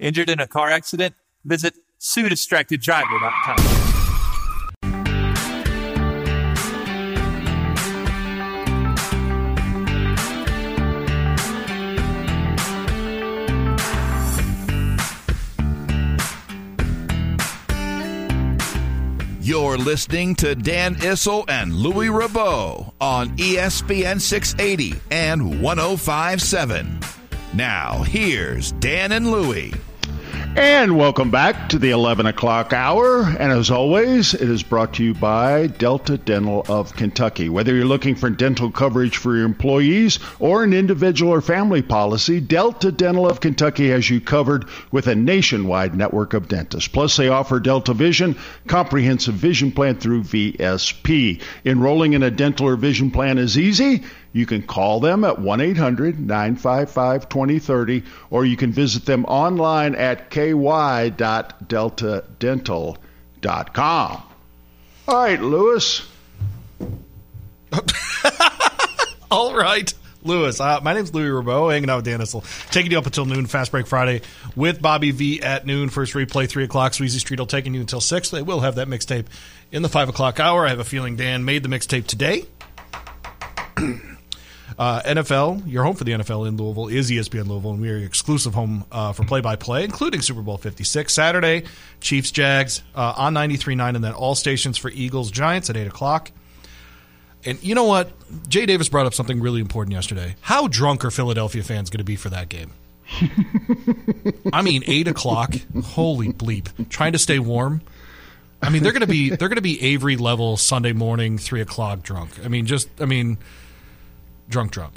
Injured in a car accident? Visit SueDistractedDriver.com. You're listening to Dan Issel and Louis Rabot on ESPN 680 and 1057. Now, here's Dan and Louie. And welcome back to the 11 o'clock hour. And as always, it is brought to you by Delta Dental of Kentucky. Whether you're looking for dental coverage for your employees or an individual or family policy, Delta Dental of Kentucky has you covered with a nationwide network of dentists. Plus, they offer Delta Vision, comprehensive vision plan through VSP. Enrolling in a dental or vision plan is easy. You can call them at 1 800 955 2030 or you can visit them online at ky.deltadental.com. All right, Lewis. All right. Lewis, uh, my name's Louis Rabot, hanging out with Dan Issel, taking you up until noon, Fast Break Friday with Bobby V at noon. First replay, 3 o'clock, Sweezy Street will taking you until 6. They will have that mixtape in the 5 o'clock hour. I have a feeling Dan made the mixtape today. Uh, NFL, your home for the NFL in Louisville is ESPN Louisville, and we are your exclusive home uh, for play-by-play, including Super Bowl 56 Saturday, Chiefs, Jags uh, on 93.9, and then all stations for Eagles, Giants at 8 o'clock. And you know what? Jay Davis brought up something really important yesterday. How drunk are Philadelphia fans going to be for that game? I mean, eight o'clock. Holy bleep! Trying to stay warm. I mean, they're going to be they're going to be Avery level Sunday morning, three o'clock drunk. I mean, just I mean drunk, drunk.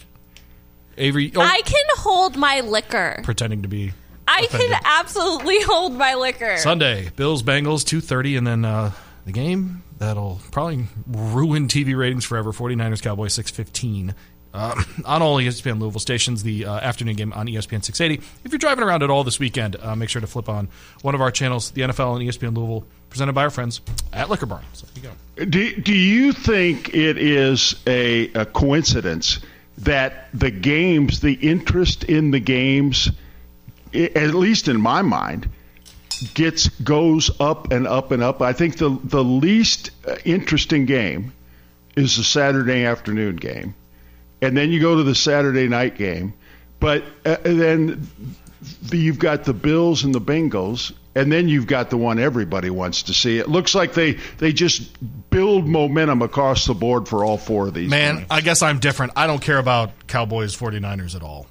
Avery, oh, I can hold my liquor. Pretending to be. I offended. can absolutely hold my liquor. Sunday, Bills Bengals two thirty, and then uh, the game that'll probably ruin TV ratings forever. 49ers Cowboys six fifteen. Uh, on all ESPN Louisville stations, the uh, afternoon game on ESPN 680. If you're driving around at all this weekend, uh, make sure to flip on one of our channels, the NFL and ESPN Louisville, presented by our friends at Liquor Barn. So you go. Do, do you think it is a, a coincidence that the games, the interest in the games, at least in my mind, gets goes up and up and up. I think the the least uh, interesting game is the Saturday afternoon game, and then you go to the Saturday night game. But uh, then you've got the Bills and the Bengals, and then you've got the one everybody wants to see. It looks like they they just build momentum across the board for all four of these. Man, games. I guess I'm different. I don't care about Cowboys 49ers at all.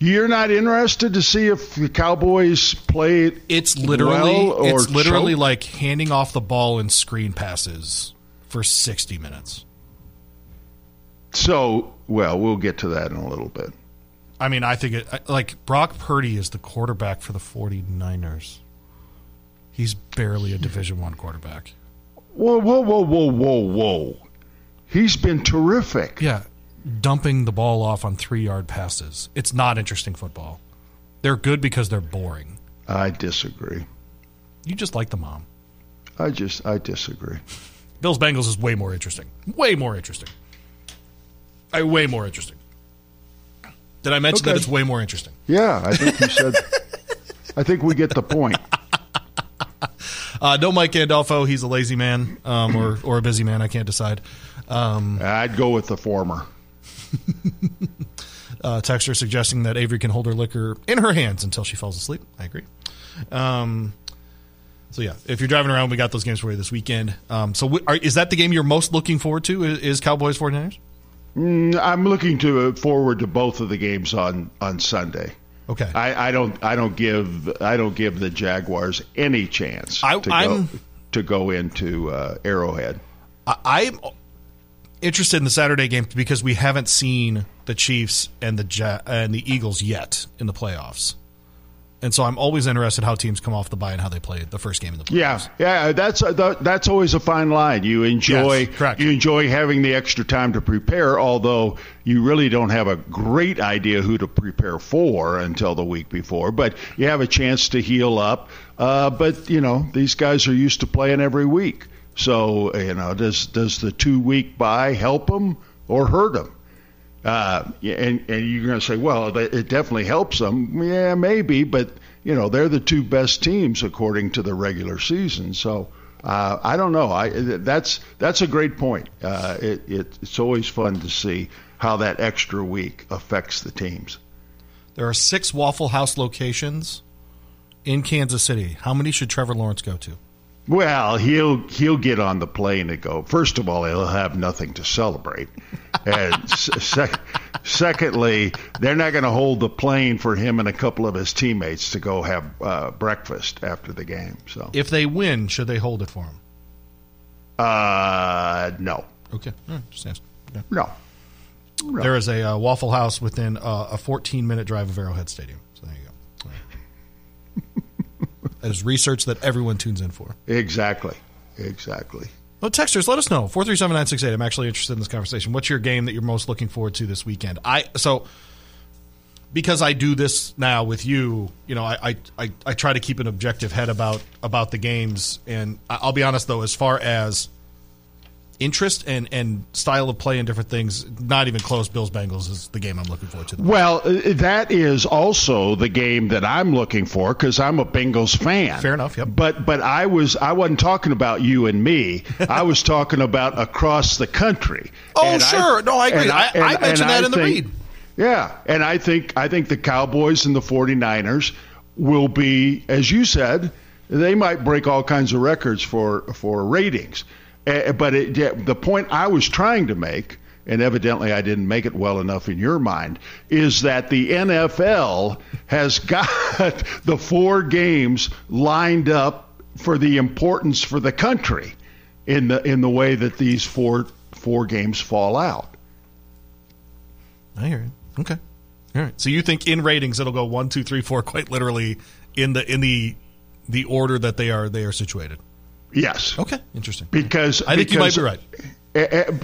You're not interested to see if the Cowboys play it It's literally well it's literally choke? like handing off the ball in screen passes for 60 minutes. So, well, we'll get to that in a little bit. I mean, I think it like Brock Purdy is the quarterback for the 49ers. He's barely a Division 1 quarterback. Whoa, whoa, whoa, whoa, whoa, whoa. He's been terrific. Yeah, dumping the ball off on 3-yard passes. It's not interesting football. They're good because they're boring. I disagree. You just like the mom. I just I disagree. Bills Bengals is way more interesting. Way more interesting. I way more interesting. Did I mention Okay. that it's way more interesting? Yeah, I think you said. I think we get the point. Uh, no Mike Gandolfo. He's a lazy man um, or, or a busy man. I can't decide. Um, I'd go with the former. uh, texter suggesting that Avery can hold her liquor in her hands until she falls asleep. I agree. Um, so yeah, if you're driving around, we got those games for you this weekend. Um, so w- are, is that the game you're most looking forward to? Is, is Cowboys 49ers? Mm, I'm looking to forward to both of the games on on Sunday. Okay. I, I don't I don't give I don't give the Jaguars any chance I- to I'm- go to go into uh, Arrowhead. I, I'm interested in the Saturday game because we haven't seen the Chiefs and the ja- and the Eagles yet in the playoffs, and so I'm always interested how teams come off the bye and how they play the first game in the playoffs. Yeah, yeah, that's uh, that's always a fine line. You enjoy Yes, you enjoy having the extra time to prepare, although you really don't have a great idea who to prepare for until the week before. But you have a chance to heal up. Uh, but you know these guys are used to playing every week, so you know does does the two week bye help them or hurt them? Uh, and and you're going to say, well, it it definitely helps them. Yeah, maybe, but you know they're the two best teams according to the regular season. So uh, I don't know. I that's that's a great point. Uh, it, it it's always fun to see how that extra week affects the teams. There are six Waffle House locations in Kansas City. How many should Trevor Lawrence go to? Well, he'll he'll get on the plane and go. First of all, he'll have nothing to celebrate, and sec- secondly, they're not going to hold the plane for him and a couple of his teammates to go have uh, breakfast after the game. So, If they win, should they hold it for him? uh, no, Okay, right, just ask. Yeah. no, no. There is a uh, Waffle House within uh, a 14 minute drive of Arrowhead Stadium. So there you go. That is research that everyone tunes in for. exactly, exactly. Well, texters, let us know. Four three seven nine six eight. I'm actually interested in this conversation. What's your game that you're most looking forward to this weekend? I so because I do this now with you. You know, I I, I, I try to keep an objective head about about the games, and I'll be honest though, as far as interest and and style of play and different things, not even close. Bills Bengals is the game I'm looking forward to. Well, uh, that is also the game that I'm looking for because I'm a Bengals fan. Fair enough, yep. But but I was I wasn't talking about you and me. I was talking about across the country. Oh, And sure. No, I agree. and I- I mentioned that in the read. Yeah, and I think I think the Cowboys and the 49ers will be, as you said, they might break all kinds of records for for ratings. Uh, but it, the point I was trying to make, and evidently I didn't make it well enough in your mind, is that the NFL has got the four games lined up for the importance for the country in the in the way that these four four games fall out. I hear you. Okay. All right. So you think in ratings it'll go one, two, three, four, quite literally in the in the the order that they are they are situated. Yes. Okay. Interesting. Because I think you might because- be right.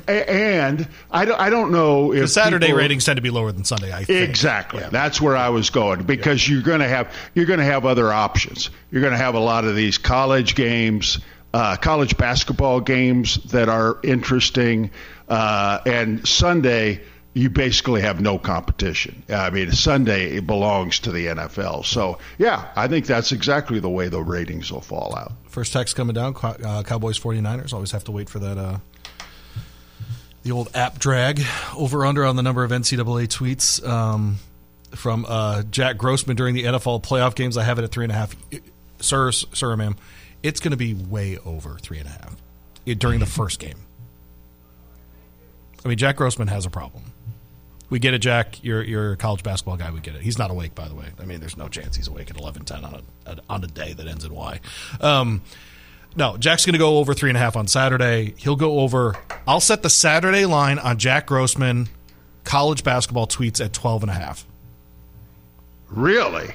And I don't, I don't know if The Saturday people- ratings tend to be lower than Sunday. I think. Exactly. That's where I was going because you're going to have you're going to have other options. You're going to have a lot of these college games, uh, college basketball games that are interesting, uh, and Sunday you basically have no competition. I mean, Sunday it belongs to the NFL. So yeah, I think that's exactly the way the ratings will fall out. First text coming down. Uh, Cowboys 49ers. Always have to wait for that. Uh, the old app drag over under on the number of NCAA tweets um, from uh, Jack Grossman during the NFL playoff games. I have it at three and a half. Sir, sir, ma'am, it's going to be way over three and a half it, during the first game. I mean, Jack Grossman has a problem. We get it, Jack. You're you're a college basketball guy. We get it. He's not awake, by the way. I mean, there's no chance he's awake at 11:10 on a on a day that ends in Y. Um, no, Jack's going to go over three and a half on Saturday. He'll go over. I'll set the Saturday line on Jack Grossman college basketball tweets at 12 and a half. Really?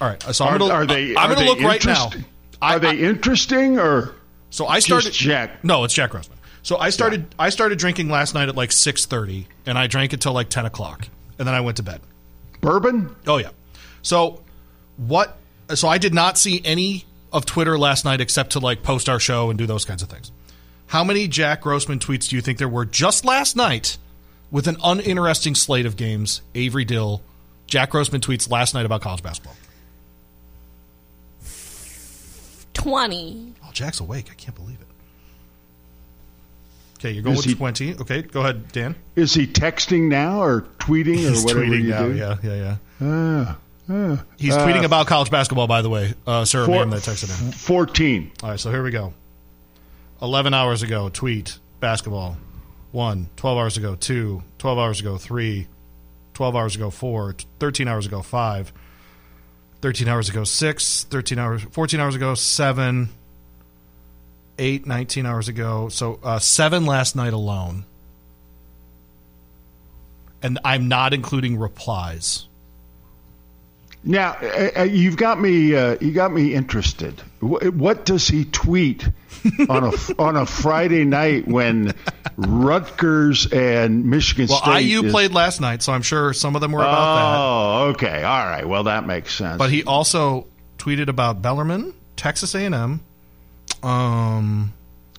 All right, so I'm Are, are? I'm going to look right now. interest- I- Are they interesting or? So I started Jack? No, it's Jack Grossman. So I started I started drinking last night at like six thirty, and I drank until like ten o'clock, and then I went to bed. Bourbon? Oh yeah. So what? So I did not see any of Twitter last night except to like post our show and do those kinds of things. How many Jack Grossman tweets do you think there were just last night with an uninteresting slate of games? Avery Dill, Jack Grossman tweets last night about college basketball. 20. Oh, Jack's awake. I can't believe it. Okay, you're going Is with he- 20. Okay, go ahead, Dan. Is he texting now or tweeting He's or whatever tweeting now. do? Yeah, yeah, yeah. Ah, ah. He's Uh, tweeting about college basketball, by the way. Uh, Sarah Four- that texted him. 14. All right, so here we go. 11 hours ago, tweet, basketball. One. 12 hours ago, two. 12 hours ago, three. 12 hours ago, 4. 13 hours ago, 5. 13 hours ago, 6. 13 hours, 14 hours ago, 7. 8, 19 hours ago. So uh, 7 last night alone. And I'm not including replies. Now uh, uh, you've got me. Uh, you got me interested. What, what does he tweet on a on a Friday night when Rutgers and Michigan Well, State? Well, IU is- played last night, so I'm sure some of them were about that. Oh, okay. All right. Well, that makes sense. But he also tweeted about Bellarmine, Texas A&M, um,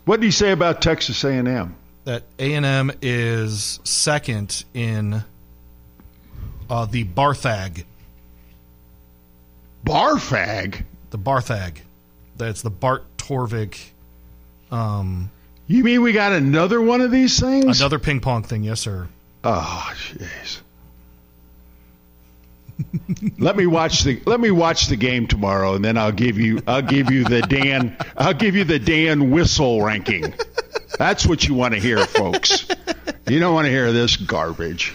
what do you say about Texas A&M? that A&M is second in uh, the Barthag, Barthag. the Barthag. That's the Bart Torvik, um, You mean we got another one of these things? another ping pong thing. Yes, sir. Oh, jeez. Let me watch the let me watch the game tomorrow, and then I'll give you I'll give you the Dan I'll give you the Dan Whistle ranking. That's what you want to hear, folks. You don't want to hear this garbage.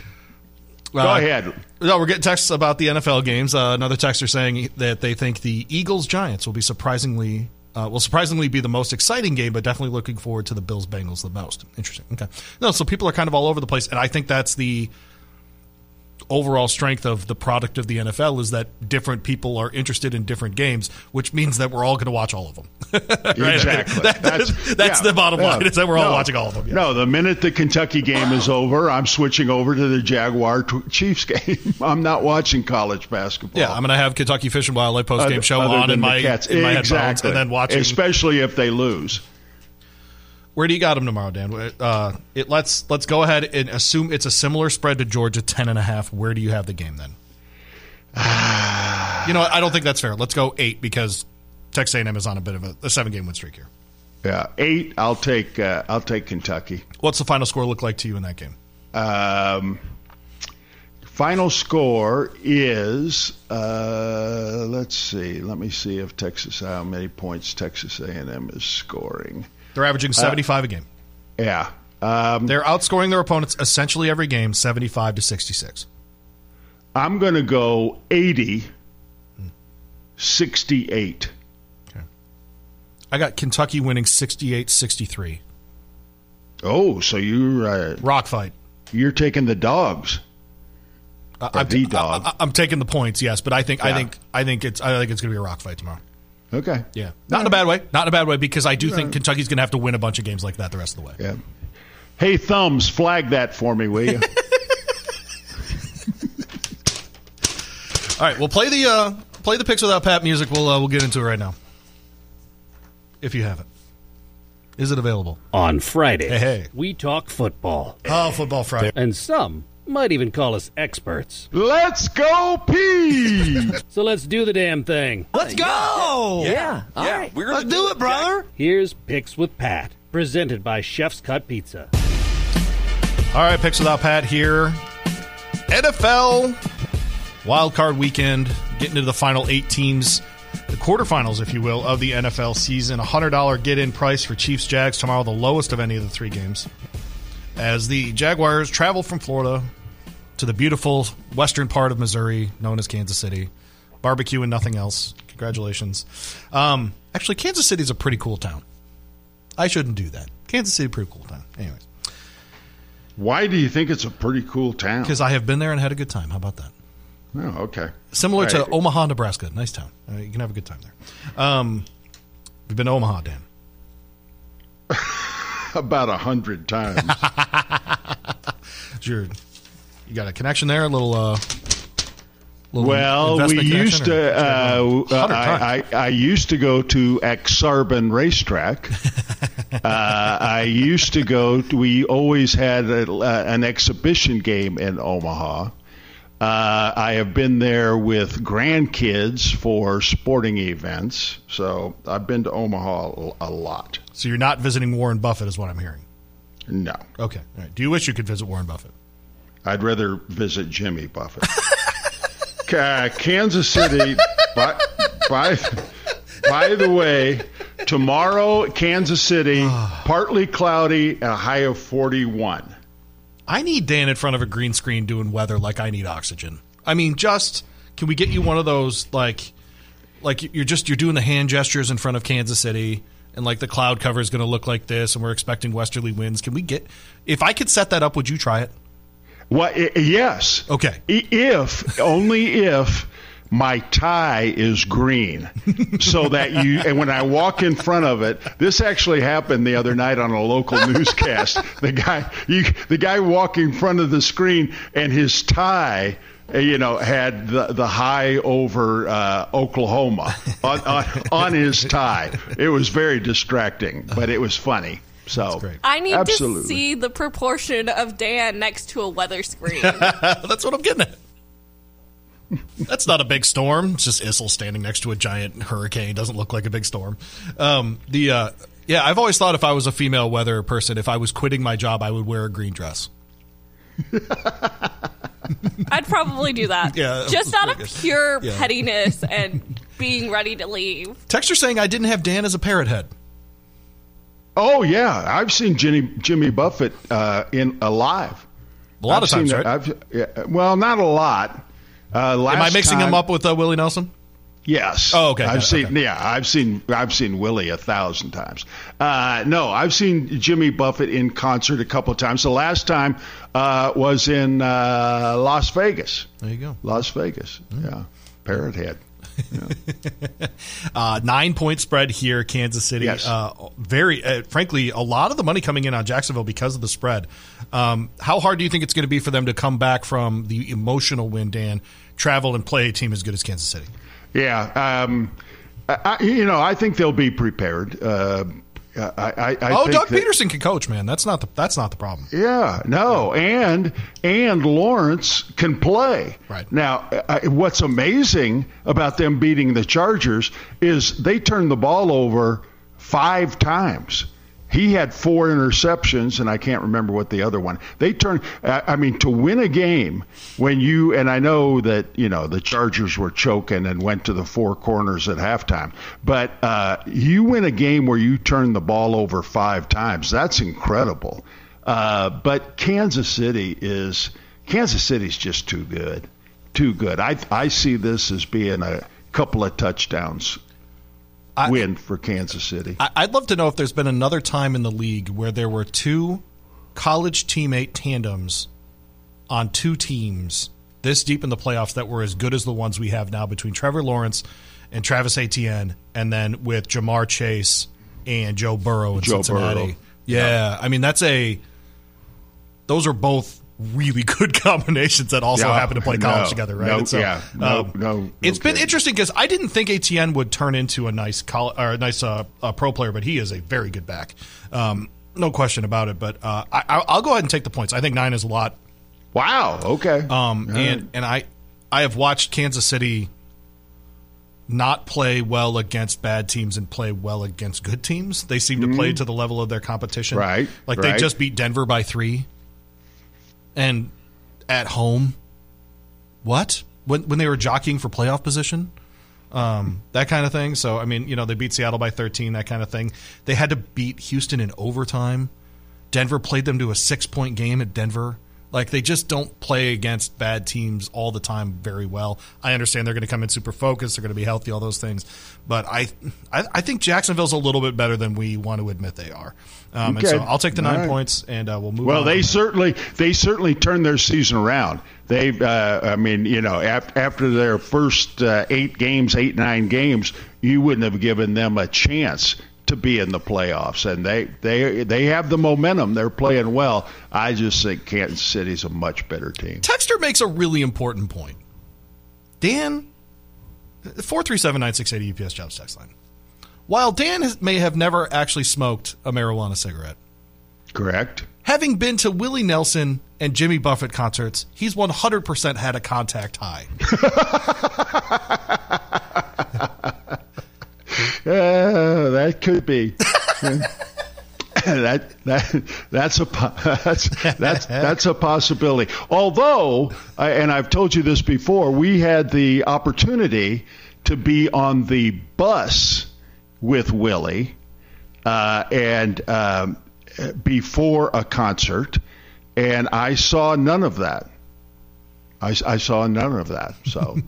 Go Uh, ahead. No, we're getting texts about the NFL games. Uh, another texter saying that they think the Eagles Giants will be surprisingly uh, will surprisingly be the most exciting game, but definitely looking forward to the Bills Bengals the most. Interesting. Okay. No, so people are kind of all over the place, and I think that's the overall strength of the product of the NFL is that different people are interested in different games, which means that we're all going to watch all of them. Right? Exactly. That- that's the bottom line, is that we're all watching all of them, yeah. No, the minute the Kentucky game is over, I'm switching over to the Jaguar t- Chiefs game. I'm not watching college basketball. Yeah, I'm going to have Kentucky Fish and Wildlife post game show on in my in my headphones, exactly. and then watching. especially if they lose. Where do you got them tomorrow, Dan? Uh, it, let's let's go ahead and assume it's a similar spread to Georgia, ten and a half. Where do you have the game then? you know. I don't think that's fair. Let's go eight because Texas A&M is on a bit of a, a seven game win streak here. Yeah, eight. I'll take. Uh, I'll take Kentucky. What's the final score look like to you in that game? Um, final score is. Uh, let's see. Let me see if Texas. How many points Texas A&M is scoring? They're averaging seventy five a game. Yeah. Um, They're outscoring their opponents essentially every game, seventy five to sixty six. I'm going to go 80, 68. I got Kentucky winning 68-63. Oh, so you're uh, Rock fight. you're taking the dogs. I'm, the dog. I, am taking the points, yes, but I think I think I think it's I think it's going to be a rock fight tomorrow. Okay. Yeah, not in a bad way. Not in a bad way because I do think Kentucky's going to have to win a bunch of games like that the rest of the way. Yeah. Hey, thumbs, flag that for me, will you? All right, we'll play the uh, play the picks without Pat music. We'll uh, we'll get into it right now. If you have it, is it available? On Friday, Hey, hey. we talk football. Oh, football Friday. And some might even call us experts. Let's go, P. So let's do the damn thing. Let's go! Yeah. All right. We're gonna do it, brother. Here's Picks with Pat, presented by Chef's Cut Pizza. All right, picks without Pat here. NFL wild card weekend, getting into the final eight teams, the quarterfinals, if you will, of the NFL season. A hundred dollar get in price for Chiefs Jags tomorrow, the lowest of any of the three games. As the Jaguars travel from Florida to the beautiful western part of Missouri, known as Kansas City, barbecue and nothing else. Congratulations. Um, actually, Kansas City is a pretty cool town. I shouldn't do that. Kansas City, pretty cool town. Anyways. Why do you think it's a pretty cool town? Because I have been there and had a good time. How about that? Oh, okay. Similar to Omaha, Nebraska. Nice town. Uh, you can have a good time there. Um, we've been to Omaha, Dan. About a hundred times. Your, you got a connection there? A little. Uh, little well, we used to. Uh, uh, I, I, I used to go to Ak-Sar-Ben Racetrack. uh, I used to go. We always had a, uh, an exhibition game in Omaha. Uh, I have been there with grandkids for sporting events, so I've been to Omaha a, a lot. So you're not visiting Warren Buffett, is what I'm hearing. No, Okay. All right. Do you wish you could visit Warren Buffett? I'd rather visit Jimmy Buffett. Ka- Kansas City, by, by, by the way, tomorrow, Kansas City, partly cloudy, and a high of 41. I need Dan in front of a green screen doing weather like I need oxygen. I mean, just can we get you one of those like like you're just you're doing the hand gestures in front of Kansas City and like the cloud cover is going to look like this and we're expecting westerly winds. Can we get if I could set that up, would you try it? What? Yes. Okay. If only if my tie is green so that you and when I walk in front of it this actually happened the other night on a local newscast the guy you, the guy walking in front of the screen and his tie uh, you know had the, the high over uh, Oklahoma on, on, on his tie it was very distracting but it was funny so I need absolutely. to see the proportion of Dan next to a weather screen. That's what I'm getting at. That's not a big storm. It's just Issel standing next to a giant hurricane. Doesn't look like a big storm. Um, the uh, yeah, I've always thought if I was a female weather person, if I was quitting my job, I would wear a green dress. I'd probably do that. Yeah, Just out of pure Yeah. pettiness and being ready to leave. Texture saying I didn't have Dan as a parrot head. Oh yeah, I've seen Jimmy Jimmy Buffett uh, in alive. A lot I've of times, seen- right? I've, yeah, well, not a lot. Uh, Am I mixing time- him up with uh, Willie Nelson? Yes. Oh, okay. I've Okay. seen. Yeah, I've seen. I've seen Willie a thousand times. Uh, no, I've seen Jimmy Buffett in concert a couple of times. The last time uh, was in uh, Las Vegas. There you go. Las Vegas. Yeah, Parrot Head. Uh, nine point spread here, Kansas City. Yes. Uh, very, uh, frankly, a lot of the money coming in on Jacksonville because of the spread. Um, how hard do you think it's going to be for them to come back from the emotional win, Dan, travel and play a team as good as Kansas City? Yeah. Um, I, I- you know, I think they'll be prepared. I, I, I oh, think Doug that- Pederson can coach, man. That's not the that's not the problem. Yeah, no, and and Lawrence can play. Right. now, I, what's amazing about them beating the Chargers is they turned the ball over five times. He had four interceptions, and I can't remember what the other one. They turned. I mean, to win a game when you and I know that you know the Chargers were choking and went to the four corners at halftime, but uh, you win a game where you turn the ball over five times. That's incredible. Uh, but Kansas City is Kansas City's just too good, too good. I I see this as being a couple of touchdowns win for Kansas City. I, I'd love to know if there's been another time in the league where there were two college teammate tandems on two teams this deep in the playoffs that were as good as the ones we have now between Trevor Lawrence and Travis Etienne, and then with Ja'Marr Chase and Joe Burrow in Joe Cincinnati. Burrow. Yeah, I mean that's a. Those are both really good combinations that also happen to play college no, together, right? no, so, yeah, no, um, no, It's been kidding. interesting because I didn't think Etienne would turn into a nice coll- or a nice uh, uh, pro player, but he is a very good back, um, no question about it. But uh, I, I'll go ahead and take the points. I think nine is a lot. Wow. Okay. Um, All and and I I have watched Kansas City not play well against bad teams and play well against good teams. They seem to play to the level of their competition. Mm-hmm. Right, Like they just beat Denver by three. And at home. What? When when they were jockeying for playoff position? Um, that kind of thing. So I mean, you know, they beat Seattle by 13, that kind of thing. They had to beat Houston in overtime. Denver played them to a six point game at Denver. Like they just don't play against bad teams all the time very well. I understand they're going to come in super focused, they're going to be healthy, all those things. But I, I, I think Jacksonville's a little bit better than we want to admit they are. Um, And so I'll take the nine right. points and uh, we'll move. Well, on. they certainly they certainly turned their season around. They, uh, I mean, you know, ap- after their first uh, eight games, eight nine games, you wouldn't have given them a chance to be in the playoffs, and they they they have the momentum. They're playing well. I just think Kansas City's a much better team. Texter makes a really important point. Dan, four three seven nine six eighty UPS jobs text line. While Dan has, may have never actually smoked a marijuana cigarette, Correct. having been to Willie Nelson and Jimmy Buffett concerts, he's one hundred percent had a contact high. That could be. that that that's a that's that's that's a possibility. Although, I, and I've told you this before, we had the opportunity to be on the bus with Willie, uh, and um, before a concert. and I saw none of that. I, I saw none of that. So,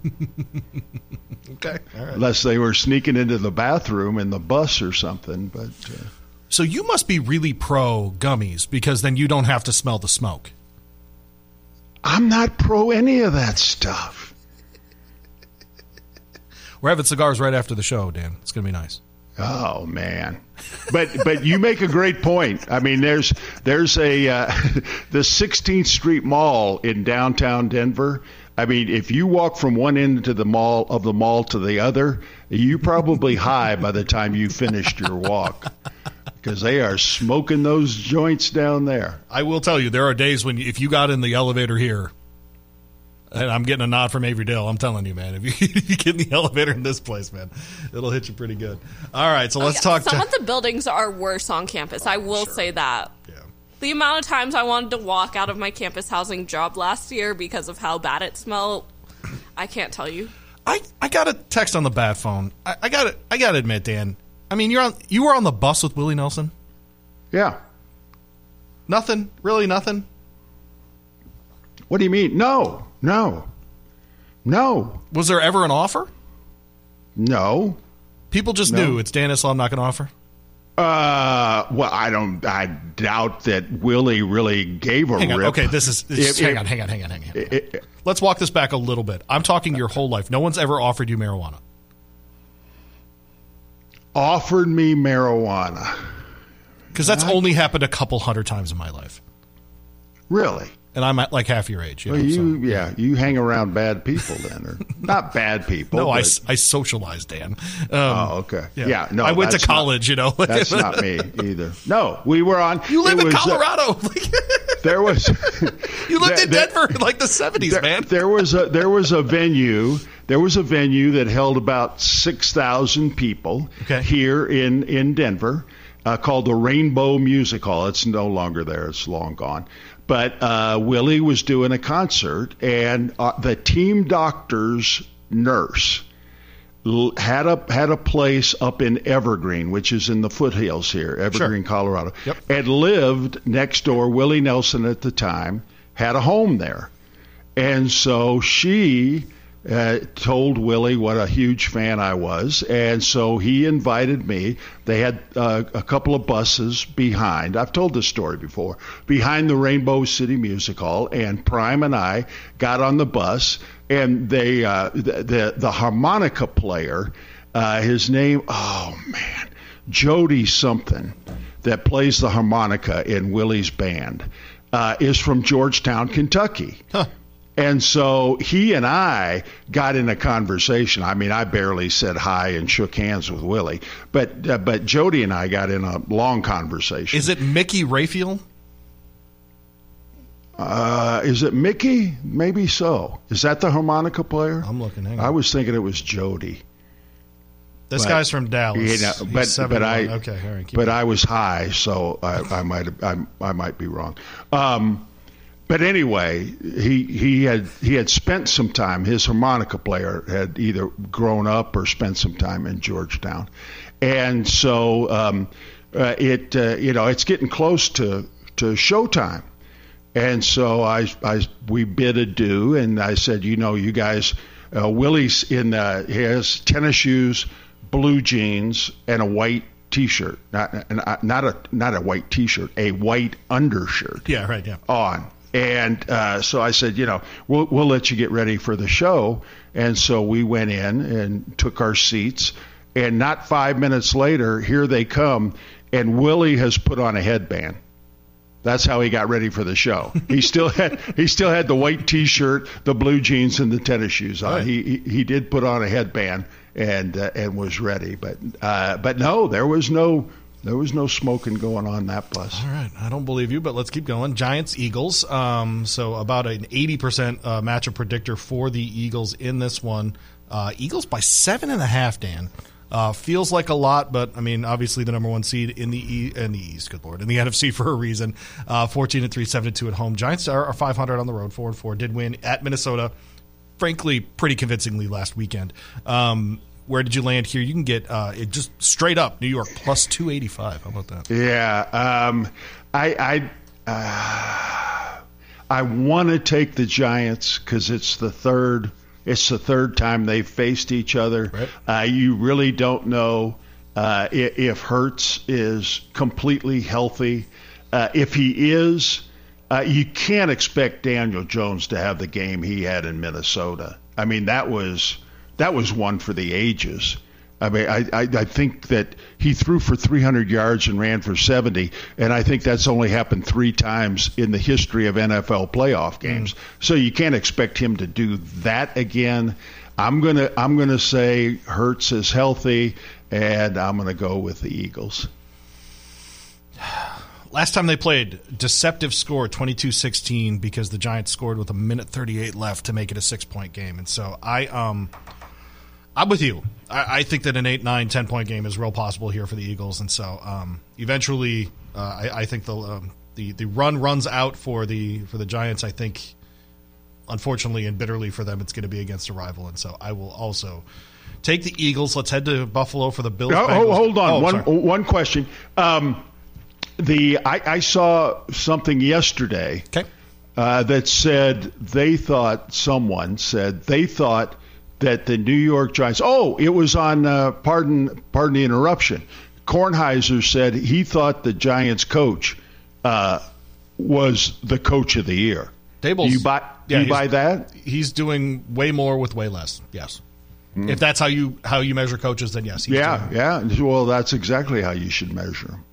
okay, unless they were sneaking into the bathroom in the bus or something, but. Uh, so you must be really pro gummies because then you don't have to smell the smoke. I'm not pro any of that stuff. We're having cigars right after the show, Dan. It's going to be nice. Oh man, but but you make a great point. I mean, there's there's a uh, the 16th Street Mall in downtown Denver. I mean, if you walk from one end of the mall of the mall to the other, you probably high by the time you finished your walk because they are smoking those joints down there. I will tell you, there are days when if you got in the elevator here, and I'm getting a nod from Avery Dale. I'm telling you, man, if you, you, get in the elevator in this place, man, it'll hit you pretty good. All right, so let's oh, yeah. talk. Some to- of the buildings are worse on campus. I will sure. say that. Yeah. The amount of times I wanted to walk out of my campus housing job last year because of how bad it smelled, I can't tell you. I, I got a text on the bad phone. I, I got I got to admit, Dan. I mean, you're on you were on the bus with Willie Nelson. Yeah. Nothing, really, nothing. What do you mean? No, no, no. Was there ever an offer? No. People just no. knew it's Dan Issel. I'm not going to offer. Uh, well, I don't. I doubt that Willie really gave a hang on. rip. Okay, this is. This, hang, on, hang on, hang on, hang on, hang on. Let's walk this back a little bit. I'm talking your whole life. No one's ever offered you marijuana. Offered me marijuana. Because that's I, only happened a couple hundred times in my life. Really? And I'm at like half your age. You well, know, you so, yeah, you hang around bad people then, or not bad people. no, but, I, I socialize, Dan. Um, oh, okay. Yeah. yeah, no, I went to college. Not, you know, that's not me either. No, we were on. You live in was, Colorado. Uh, there was. you lived in Denver in like the '70s, there, man. There was a there was a venue. There was a venue that held about six thousand people okay. here in in Denver. Uh, called the Rainbow Music Hall. It's no longer there; it's long gone. But uh, Willie was doing a concert, and uh, the team doctor's nurse had a had a place up in Evergreen, which is in the foothills here, Evergreen, sure. Colorado, yep. and lived next door. Willie Nelson at the time had a home there, and so she uh, told Willie what a huge fan I was, and so he invited me. They had uh, a couple of buses behind. I've told this story before. Behind the Rainbow City Music Hall, and Prime and I got on the bus, and they uh, the, the, the harmonica player, uh, his name, oh man, Jody something, that plays the harmonica in Willie's band, uh, is from Georgetown, Kentucky. Huh. And so he and I got in a conversation. I mean, I barely said hi and shook hands with Willie, but uh, but Jody and I got in a long conversation. Is it Mickey Raphael? Uh, is it Mickey? Maybe so. Is that the harmonica player? I'm looking. Hang on. I was thinking it was Jody. This but, guy's from Dallas. You know, but but I okay, all right, but I was high, so I, I might I, I might be wrong. Um, but anyway, he he had he had spent some time. His harmonica player had either grown up or spent some time in Georgetown, and so um, uh, it uh, you know it's getting close to to showtime, and so I I we bid adieu, and I said, you know, you guys, uh, Willie's in uh, has tennis shoes, blue jeans, and a white T-shirt, not not a not a white T-shirt, a white undershirt. Yeah, right. Yeah. On and uh, so I said, you know, we'll, we'll let you get ready for the show. And so we went in and took our seats. And not five minutes later, here they come. And Willie has put on a headband. That's how he got ready for the show. He still had he still had the white T-shirt, the blue jeans, and the tennis shoes on. Right. He, he, he did put on a headband and uh, and was ready. But uh, but no, there was no there was no smoking going on that bus. All right, I don't believe you, but let's keep going. Giants Eagles. Um, so about an eighty percent uh, matchup predictor for the Eagles in this one. Uh, Eagles by seven and a half. Dan uh, feels like a lot, but I mean, obviously the number one seed in the e- in the East. Good lord, in the NFC for a reason. Uh, Fourteen and three, seven and two at home. Giants are, are five hundred on the road. Four and four. Did win at Minnesota frankly pretty convincingly last weekend. Um, where did you land here? You can get uh, it just straight up New York plus two eighty five. How about that? Yeah, um, I, I uh, I want to take the Giants because it's the third. It's the third time they've faced each other. Right. Uh, you really don't know uh, if, if Hurts is completely healthy. Uh, if he is, uh, you can't expect Daniel Jones to have the game he had in Minnesota. I mean, that was that was one for the ages. I mean, I, I, I think that he threw for 300 yards and ran for 70, and I think that's only happened three times in the history of NFL playoff games. Mm. So you can't expect him to do that again. I'm gonna I'm gonna say Hurts is healthy, and I'm gonna go with the Eagles. Last time they played, deceptive score 22-16 because the Giants scored with a minute 38 left to make it a six point game, and so I um I'm with you. I, I, think that an 8, 9, 10 point game is real possible here for the Eagles. And so um, eventually, uh, I, I, think the, um, the the run runs out for the for the Giants. I think, unfortunately and bitterly for them, it's going to be against a rival. And so I will also take the Eagles. Let's head to Buffalo for the Bills. Oh, hold on. Oh, one, one question. Um, the I, I, saw something yesterday okay. uh, that said they thought, someone said they thought – that the New York Giants. Oh, it was on. Uh, pardon, pardon the interruption. Kornheiser said he thought the Giants coach uh, was the coach of the year. Do you buy? Yeah, you buy that? He's doing way more with way less. Yes. Mm. If that's how you how you measure coaches, then yes. yeah, yeah. Well, that's exactly how you should measure them.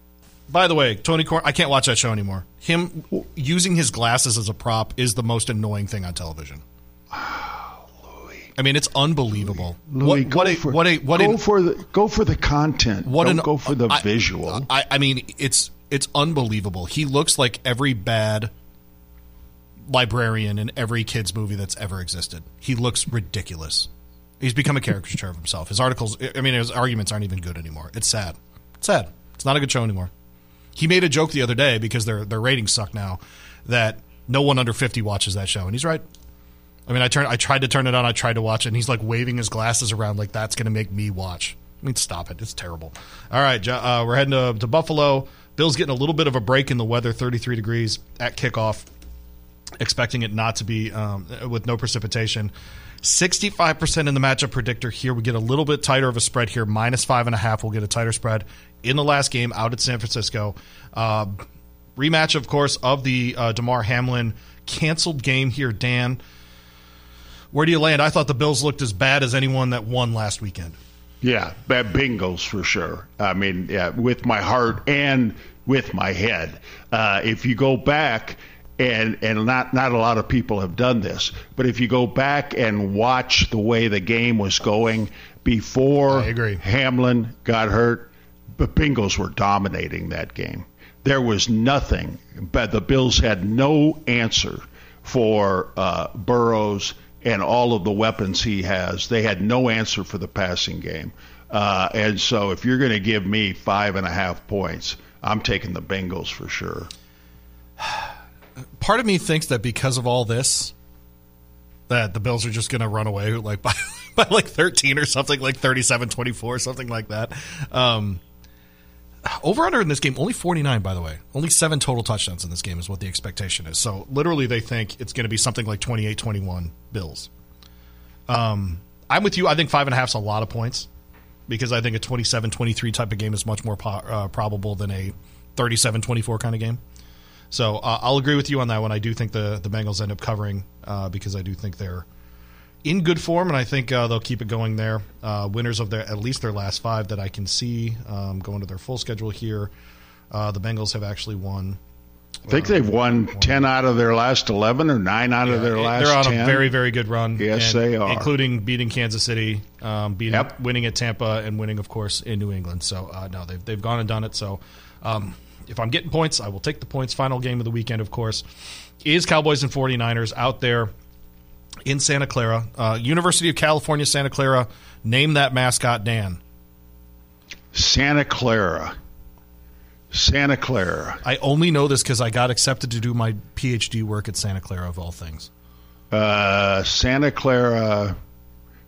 By the way, Tony Corn, I can't watch that show anymore. Him using his glasses as a prop is the most annoying thing on television. I mean, it's unbelievable. Louis, what, what, a, for, what a what go for the go for the content. What Don't an, go for the I, visual. I, I mean, it's it's unbelievable. He looks like every bad librarian in every kids movie that's ever existed. He looks ridiculous. He's become a caricature of himself. His articles, I mean, his arguments aren't even good anymore. It's sad. It's sad. It's not a good show anymore. He made a joke the other day because their their ratings suck now that no one under 50 watches that show, and he's right. I mean, I turned, I tried to turn it on, I tried to watch it, and he's like waving his glasses around like that's going to make me watch. I mean, stop it. It's terrible. All right, uh, we're heading to, to Buffalo. Bill's getting a little bit of a break in the weather, 33 degrees at kickoff. Expecting it not to be um, with no precipitation. 65% in the matchup predictor here. We get a little bit tighter of a spread here, minus five and a half. We'll get a tighter spread in the last game out at San Francisco. Uh, rematch, of course, of the uh, Damar Hamlin canceled game here, Dan. Where do you land? I thought the Bills looked as bad as anyone that won last weekend. Yeah, bad Bengals for sure. I mean, yeah, with my heart and with my head. Uh, if you go back and and not not a lot of people have done this, but if you go back and watch the way the game was going before Hamlin got hurt, the Bengals were dominating that game. There was nothing, but the Bills had no answer for uh, Burrows and all of the weapons he has. They had no answer for the passing game. Uh, and so if you're going to give me five and a half points, I'm taking the Bengals for sure. Part of me thinks that because of all this, that the Bills are just going to run away like by, by like 13 or something, like 37 24, something like that. Um, over under in this game only 49 by the way. Only seven total touchdowns in this game is what the expectation is. So literally they think it's going to be something like 28-21 bills. Um, i'm with you. I think five and a half is a lot of points because i think a 27-23 type of game is much more po- uh, probable than a 37-24 kind of game. So uh, i'll agree with you on that one. I do think the, the bengals end up covering uh, because i do think they're in good form, and I think uh, they'll keep it going there. Uh, winners of their at least their last five that I can see um, going to their full schedule here. Uh, the Bengals have actually won. I think they've won, won ten out of their last eleven, or nine out yeah, of their last. They're on 10. a very, very good run. Yes, and, they are, including beating Kansas City, um, beating, yep. winning at Tampa, and winning, of course, in New England. So uh, no, they've they've gone and done it. So um, if I'm getting points, I will take the points. Final game of the weekend, of course, is Cowboys and 49ers out there in Santa Clara. Uh, University of California, Santa Clara. Name that mascot, Dan. Santa Clara. Santa Clara. I only know this because I got accepted to do my PhD work at Santa Clara, of all things. Uh, Santa Clara.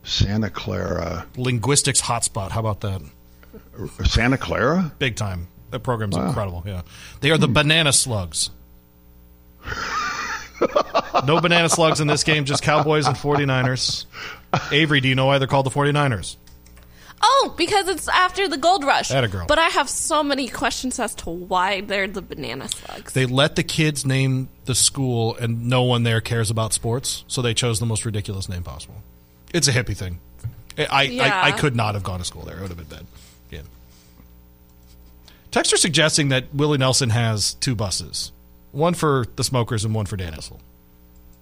Santa Clara. Linguistics hotspot. How about that? Santa Clara? Big time. That program's wow. incredible. Yeah. They are the hmm. banana slugs. no banana slugs in this game, just Cowboys and 49ers. Avery, do you know why they're called the 49ers? Oh, because it's after the gold rush. Atta girl. But I have so many questions as to why they're the banana slugs. They let the kids name the school, and no one there cares about sports, so they chose the most ridiculous name possible. It's a hippie thing. I, Yeah. I, I could not have gone to school there. It would have been bad. Yeah. Texter suggesting that Willie Nelson has two buses, one for the smokers and one for Dan Issel.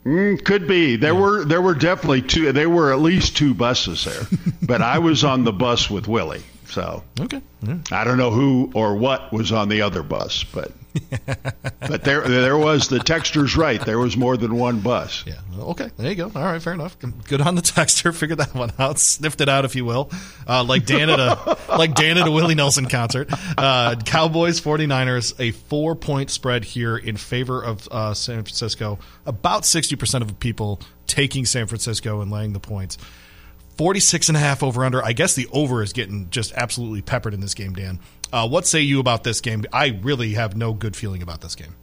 Mm, could be. There were there were definitely two. There were at least two buses there, but I was on the bus with Willie. So Okay. I don't know who or what was on the other bus, but but there there was the texter's right. There was more than one bus. Yeah. Okay. There you go. All right. Fair enough. Good on the texter. Figured that one out. Sniffed it out, if you will. Uh, like Dan at a like Dan at a Willie Nelson concert. Uh, Cowboys 49ers a four point spread here in favor of uh, San Francisco. About sixty percent of people taking San Francisco and laying the points. 46 and a half over under. I guess the over is getting just absolutely peppered in this game, Dan. Uh, what say you about this game? I really have no good feeling about this game.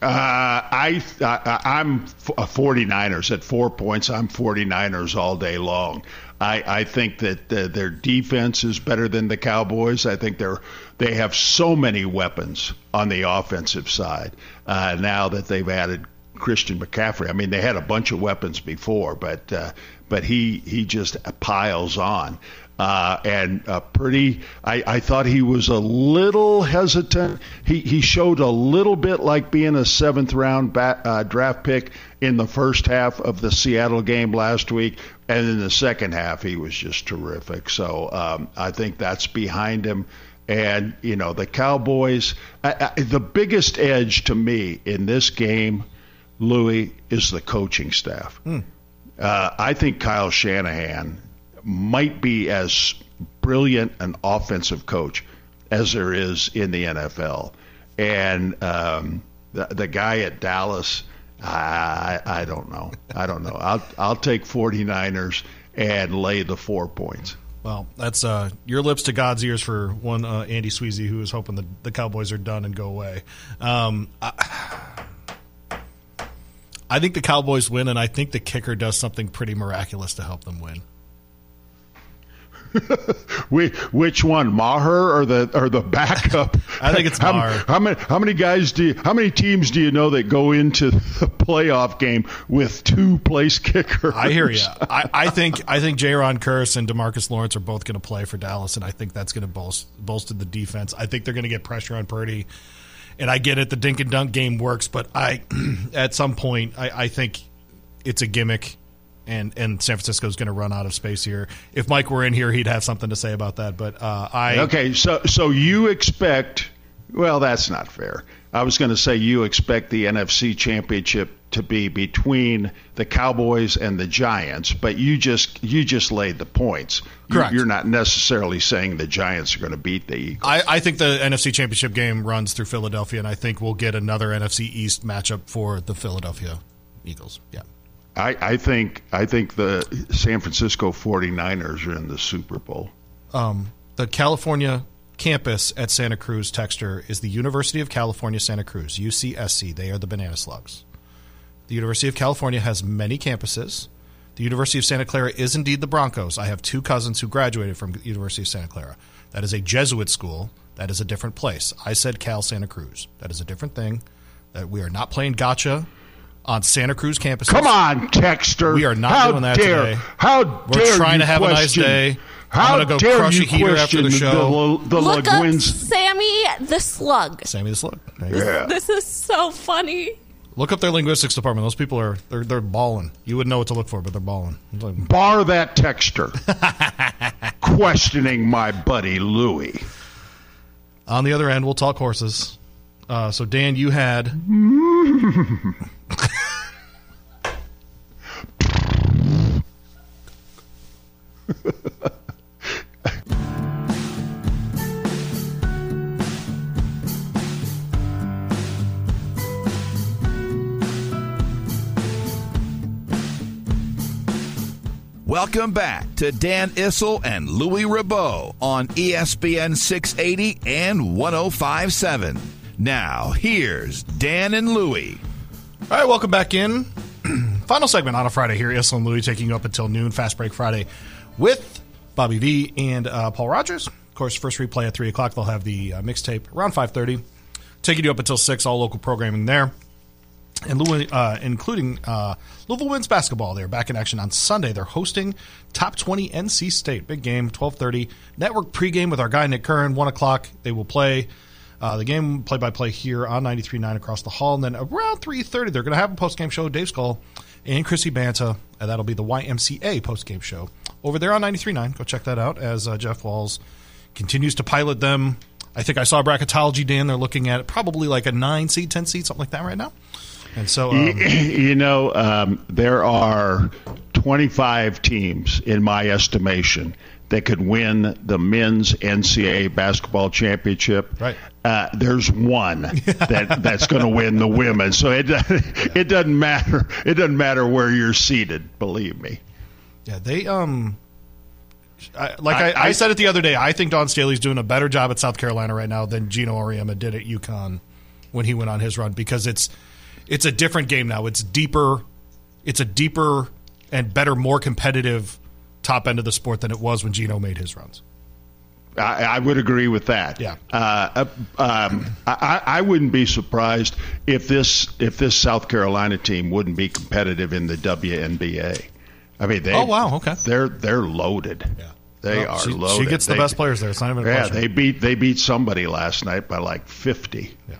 Uh, I, I I'm f- a 49ers at four points. I'm 49ers all day long. I, I think that uh, their defense is better than the Cowboys. I think they're they have so many weapons on the offensive side uh, now that they've added Christian McCaffrey. I mean, they had a bunch of weapons before, but uh, but he he just piles on. Uh, and uh, pretty, I, I thought he was a little hesitant. He he showed a little bit like being a seventh round bat, uh, draft pick in the first half of the Seattle game last week, and in the second half he was just terrific. So um, I think that's behind him. And you know the Cowboys. I, I, the biggest edge to me in this game, Louis, is the coaching staff. Uh, I think Kyle Shanahan might be as brilliant an offensive coach as there is in the NFL. And um, the, the guy at Dallas, I, I don't know. I don't know. I'll, I'll take 49ers and lay the four points. Well, that's uh, your lips to God's ears for one uh, Andy Sweezy who is hoping the, the Cowboys are done and go away. Um, I, I think the Cowboys win, and I think the kicker does something pretty miraculous to help them win. Whi- Which one, Maher or the or the backup? I think it's how, Maher. How many how many guys do you, how many teams do you know that go into the playoff game with two place kickers? I hear you. I, I think I think Jayron Kearse and DeMarcus Lawrence are both going to play for Dallas, and I think that's going to bolster, bolster the defense. I think they're going to get pressure on Purdy. And I get it, the dink and dunk game works, but I, at some point, I, I think it's a gimmick, and and San Francisco's going to run out of space here. If Mike were in here, he'd have something to say about that. But uh, I Okay, so so you expect? Well, that's not fair. I was going to say you expect the NFC Championship to be between the Cowboys and the Giants, but you just you just laid the points. Correct. You're not necessarily saying the Giants are going to beat the Eagles. I, I think the NFC Championship game runs through Philadelphia, and I think we'll get another NFC East matchup for the Philadelphia Eagles. Yeah. I, I think I think the San Francisco 49ers are in the Super Bowl. um, the California campus at Santa Cruz Texter is the University of California Santa Cruz, UCSC. They are the Banana Slugs. The University of California has many campuses. The University of Santa Clara is indeed the Broncos. I have two cousins who graduated from the University of Santa Clara. That is a Jesuit school. That is a different place. I said Cal Santa Cruz. That is a different thing. That we are not playing gotcha on Santa Cruz campuses. Come on, Texter. We are not How doing that dare, today. How dare We're trying you to have a nice question- day. I'm How gonna go dare crush you a heater after the question show. The, the Look up Laguins. Sammy the Slug. Sammy the Slug. There you. Yeah. This is so funny. Look up their linguistics department. Those people are they're they're balling. You wouldn't know what to look for, but they're balling. Like- Bar that texture. questioning my buddy Louie. On the other end, we'll talk horses. Uh, so Dan, you had Welcome back to Dan Issel and Louis Rabot on ESPN 680 and 1057. Now, here's Dan and Louie. all right. Welcome back in. Final segment on a Friday here. Issel and Louie taking you up until noon. Fast break Friday with Bobby V and uh, Paul Rogers. Of course, first replay at three o'clock. They'll have the uh, mixtape around five thirty, taking you up until six. All local programming there, and uh, including uh, Louisville women's basketball. They're back in action on Sunday. They're hosting top twenty NC State. Big game, twelve thirty. Network pregame with our guy Nick Curran. One o'clock. They will play. Uh, the game play by play here on 93.9 across the hall. And then around 3.30, they're going to have a post game show. Dave Skull and Chrissy Banta. And that'll be the YMCA post game show over there on 93.9. Go check that out as uh, Jeff Walz continues to pilot them. I think I saw bracketology, Dan. They're looking at probably like a 9 seed, 10 seed, something like that right now. And so, um, you know, um, there are 25 teams in my estimation that could win the men's NCAA basketball championship. Right. Uh, there's one that that's going to win the women. So it it doesn't matter. It doesn't matter where you're seated. Believe me. Yeah, they um. I, like I, I, I, said it the other day, I think Dawn Staley's doing a better job at South Carolina right now than Geno Auriemma did at UConn when he went on his run because it's it's a different game now. It's deeper, it's a deeper and better, more competitive top end of the sport than it was when Geno made his runs. I, I would agree with that. Yeah. Uh, um, I, I wouldn't be surprised if this if this South Carolina team wouldn't be competitive in the WNBA. I mean, they. Oh wow, okay. They're they're loaded. Yeah. They are she, loaded. She gets the they, best players there. It's not even a yeah, question. they beat they beat somebody last night by like fifty. Yeah.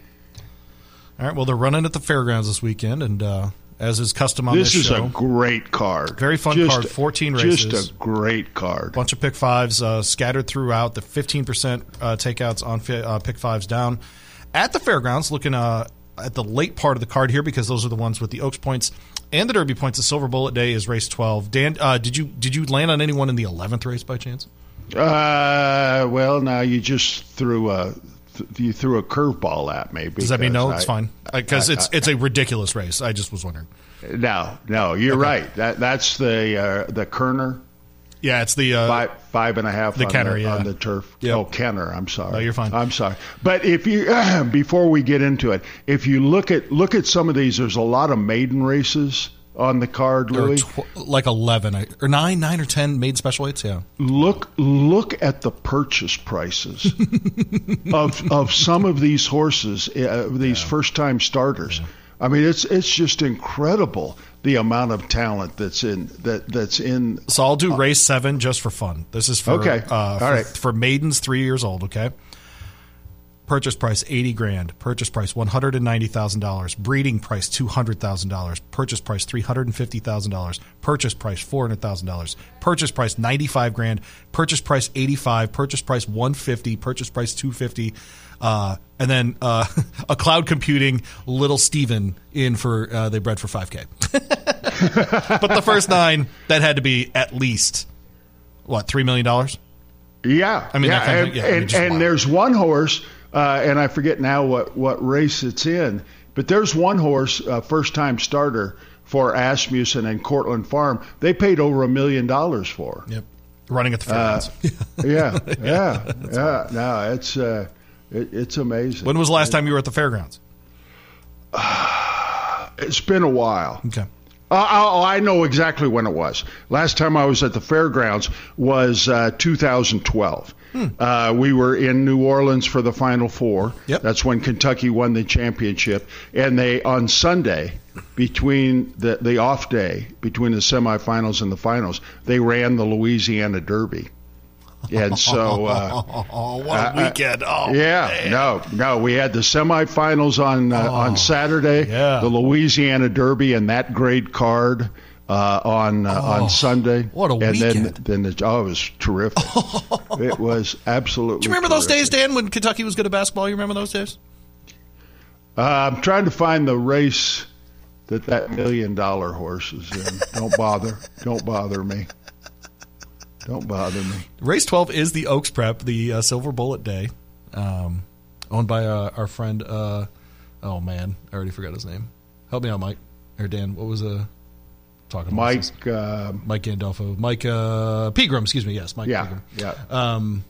All right. Well, they're running at the fairgrounds this weekend, and uh, as is custom on this, this, is show, a great card. Very fun just, card. Fourteen races. Just a great card. Bunch of pick fives uh, scattered throughout. The fifteen percent uh, takeouts on fi- uh, pick fives down at the fairgrounds. Looking uh, at the late part of the card here because those are the ones with the Oaks points and the Derby points. The Silver Bullet Day is race twelve. Dan, uh, did you did you land on anyone in the eleventh race by chance? Uh, well, now you just threw a you threw a curveball at me. Does that mean no? I, it's fine because it's it's a ridiculous race. I just was wondering. No, no, you're okay. right. That that's the uh, the Kerner. Yeah, it's the uh, five, five and a half the on, Kenner, the, yeah. on the turf. Yep. Oh, Kenner. I'm sorry. No, you're fine. I'm sorry. But if you before we get into it, if you look at look at some of these, there's a lot of maiden races on the card, Louis. Tw- like eleven or nine, nine or ten made special weights. Yeah. Look, look at the purchase prices of of some of these horses, uh, these yeah. first time starters. Yeah. I mean, it's it's just incredible the amount of talent that's in that that's in. So I'll do race seven just for fun. This is for okay. Uh, All for, right. for maidens three years old. Okay. Purchase price eighty grand. Purchase price one hundred and ninety thousand dollars. Breeding price two hundred thousand dollars. Purchase price three hundred and fifty thousand dollars. Purchase price four hundred thousand dollars. Purchase price ninety five grand. Purchase price eighty five. Purchase price one fifty. Purchase price two fifty. Uh, and then uh, a cloud computing little Steven in for uh, they bred for five k. but the first nine that had to be at least what three million dollars. Yeah, I mean, yeah, kind of, yeah, and, I mean, and there's one horse, uh, and I forget now what, what race it's in, but there's one horse, uh, first time starter for Asmussen and Courtlandt Farm. They paid over a million dollars for. Yep, running at the fairgrounds. Uh, yeah, yeah, yeah. No, it's uh, it, it's amazing. When was the last time you were at the fairgrounds? it's been a while. Okay. Uh, oh, I know exactly when it was. Last time I was at the fairgrounds was uh, 2012. Hmm. Uh, we were in New Orleans for the Final Four. Yep. That's when Kentucky won the championship. And they on Sunday, between the the off day between the semifinals and the finals, they ran the Louisiana Derby. And so, uh, oh, what a weekend! Oh, yeah, man. no, no, we had the semifinals on uh, Oh, on Saturday, yeah. the Louisiana Derby, and that grade card uh, on uh, Oh, on Sunday. what a and weekend. then then the, oh, it was terrific. it was absolutely. Do you remember those days, Dan, when Kentucky was good at basketball? You remember those days? Uh, I'm trying to find the race that that million dollar horse is in. Don't bother. Don't bother me. Don't bother me. Race 12 is the Oaks Prep, the uh, Silver Bullet Day, um, owned by uh, our friend. Uh, oh man, I already forgot his name. Help me out, Mike or Dan. What was uh, talking about? Mike. Uh, Mike Gandolfo, Mike uh, Pegram. Excuse me. Yes, Mike yeah, Pegram. yeah. Um,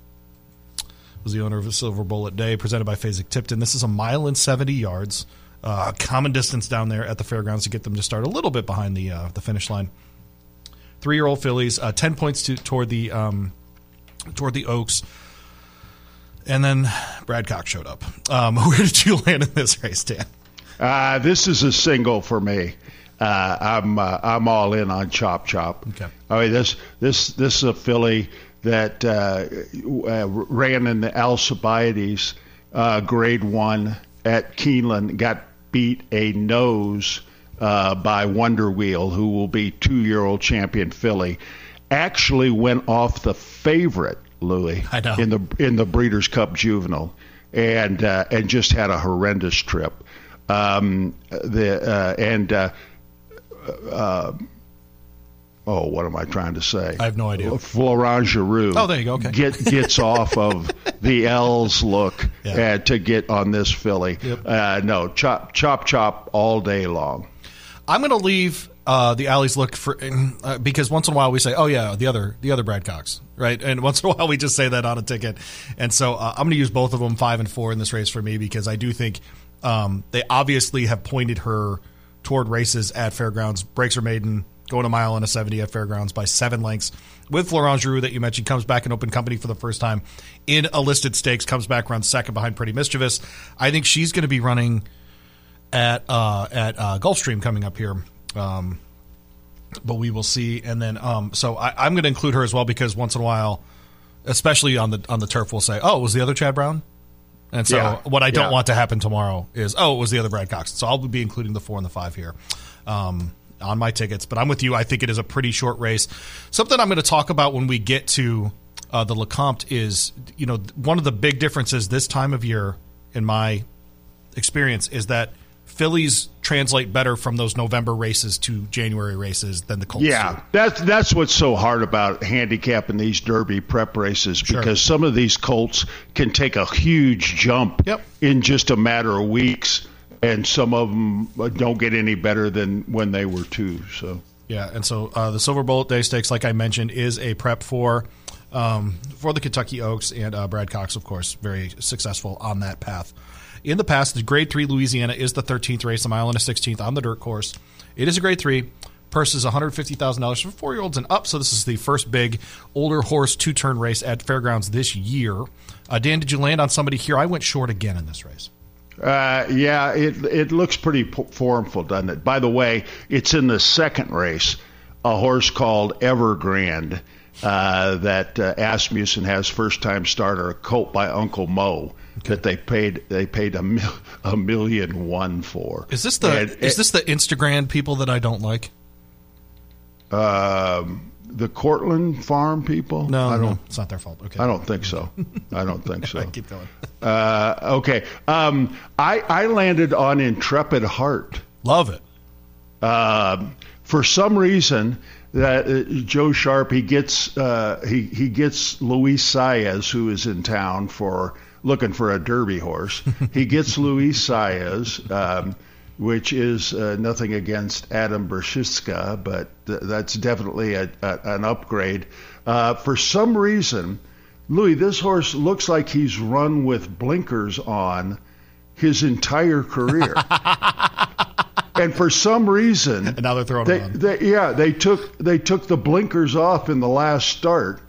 was the owner of a Silver Bullet Day, presented by Fasig-Tipton. This is a mile and 70 yards. uh, common distance down there at the fairgrounds to get them to start a little bit behind the uh, the finish line. Three year old fillies, uh, ten points to, toward the um, toward the Oaks. And then Brad Cox showed up. Um, where did you land in this race, Dan? Uh, this is a single for me. Uh, I'm uh, I'm all in on Chop Chop. Okay. I mean this this this is a filly that uh, uh, ran in the Alcibiades uh, Grade One at Keeneland, got beat a nose uh, by Wonder Wheel, who will be two-year-old champion filly. Actually went off the favorite Louis I know. in the in the Breeders' Cup Juvenile, and uh, and just had a horrendous trip. Um, the uh, and uh, uh, oh, what am I trying to say? I have no idea. Florent Geroux. Oh, there you go. Okay. Get, gets off of the L's look Yeah. uh, to get on this filly. Yep. Uh, no, chop, chop, chop all day long. I'm going to leave uh, the alleys look for uh, because once in a while we say, "Oh yeah, the other the other Brad Cox," right? And once in a while we just say that on a ticket. And so uh, I'm going to use both of them, five and four, in this race for me because I do think um, they obviously have pointed her toward races at fairgrounds. Breaks her maiden, going a mile and a 70 at fairgrounds by seven lengths. With Florent Geroux that you mentioned, comes back in open company for the first time in a listed stakes, comes back runs second behind Pretty Mischievous. I think she's going to be running at uh, at uh, Gulfstream coming up here. Um, but we will see. And then, um, so I, I'm going to include her as well because once in a while, especially on the on the turf, we'll say, "Oh, was the other Chad Brown." And so, Yeah. what I don't Yeah. want to happen tomorrow is, "Oh, it was the other Brad Cox." So I'll be including the four and the five here. Um, on my tickets, but I'm with you. I think it is a pretty short race. Something I'm going to talk about when we get to uh, the Lecomte is, you know, one of the big differences this time of year, in my experience, is that fillies translate better from those November races to January races than the Colts. Yeah, do. that's that's what's so hard about handicapping these Derby prep races because some of these colts can take a huge jump Yep. in just a matter of weeks, and some of them don't get any better than when they were two. So Yeah, and so uh, the Silver Bullet Day Stakes, like I mentioned, is a prep for um, for the Kentucky Oaks and uh, Brad Cox, of course, very successful on that path. In the past, the Grade Three Louisiana is the 13th race, a mile and a 16th on the dirt course. It is a Grade Three. Purse is $150,000 for four year olds and up. So, this is the first big older horse two turn race at Fairgrounds this year. Uh, Dan, did you land on somebody here? I went short again in this race. Uh, yeah, it it looks pretty p- formful, doesn't it? By the way, it's in the second race, a horse called Evergrande uh, that uh, Asmussen has first time starter, a colt by Uncle Mo that they paid they paid a, mil, a million one for. Is this the And is this the Instagram people that I don't like? um, the Courtlandt Farm people? No, I don't. no, it's not their fault. Okay, I don't think so. I don't think so. keep going. Uh, okay. Um, I, I landed on Intrepid Heart. Love it. Um, for some reason, that uh, Joe Sharp he gets uh, he he gets Luis Saez who is in town for looking for a Derby horse. he gets Luis Saez, um, which is uh, nothing against Adam Beschizza, but th- that's definitely a, a, an upgrade. Uh, for some reason, Louis, this horse looks like he's run with blinkers on his entire career. and for some reason, And now they're throwing they, they, yeah, they took they took the blinkers off in the last start,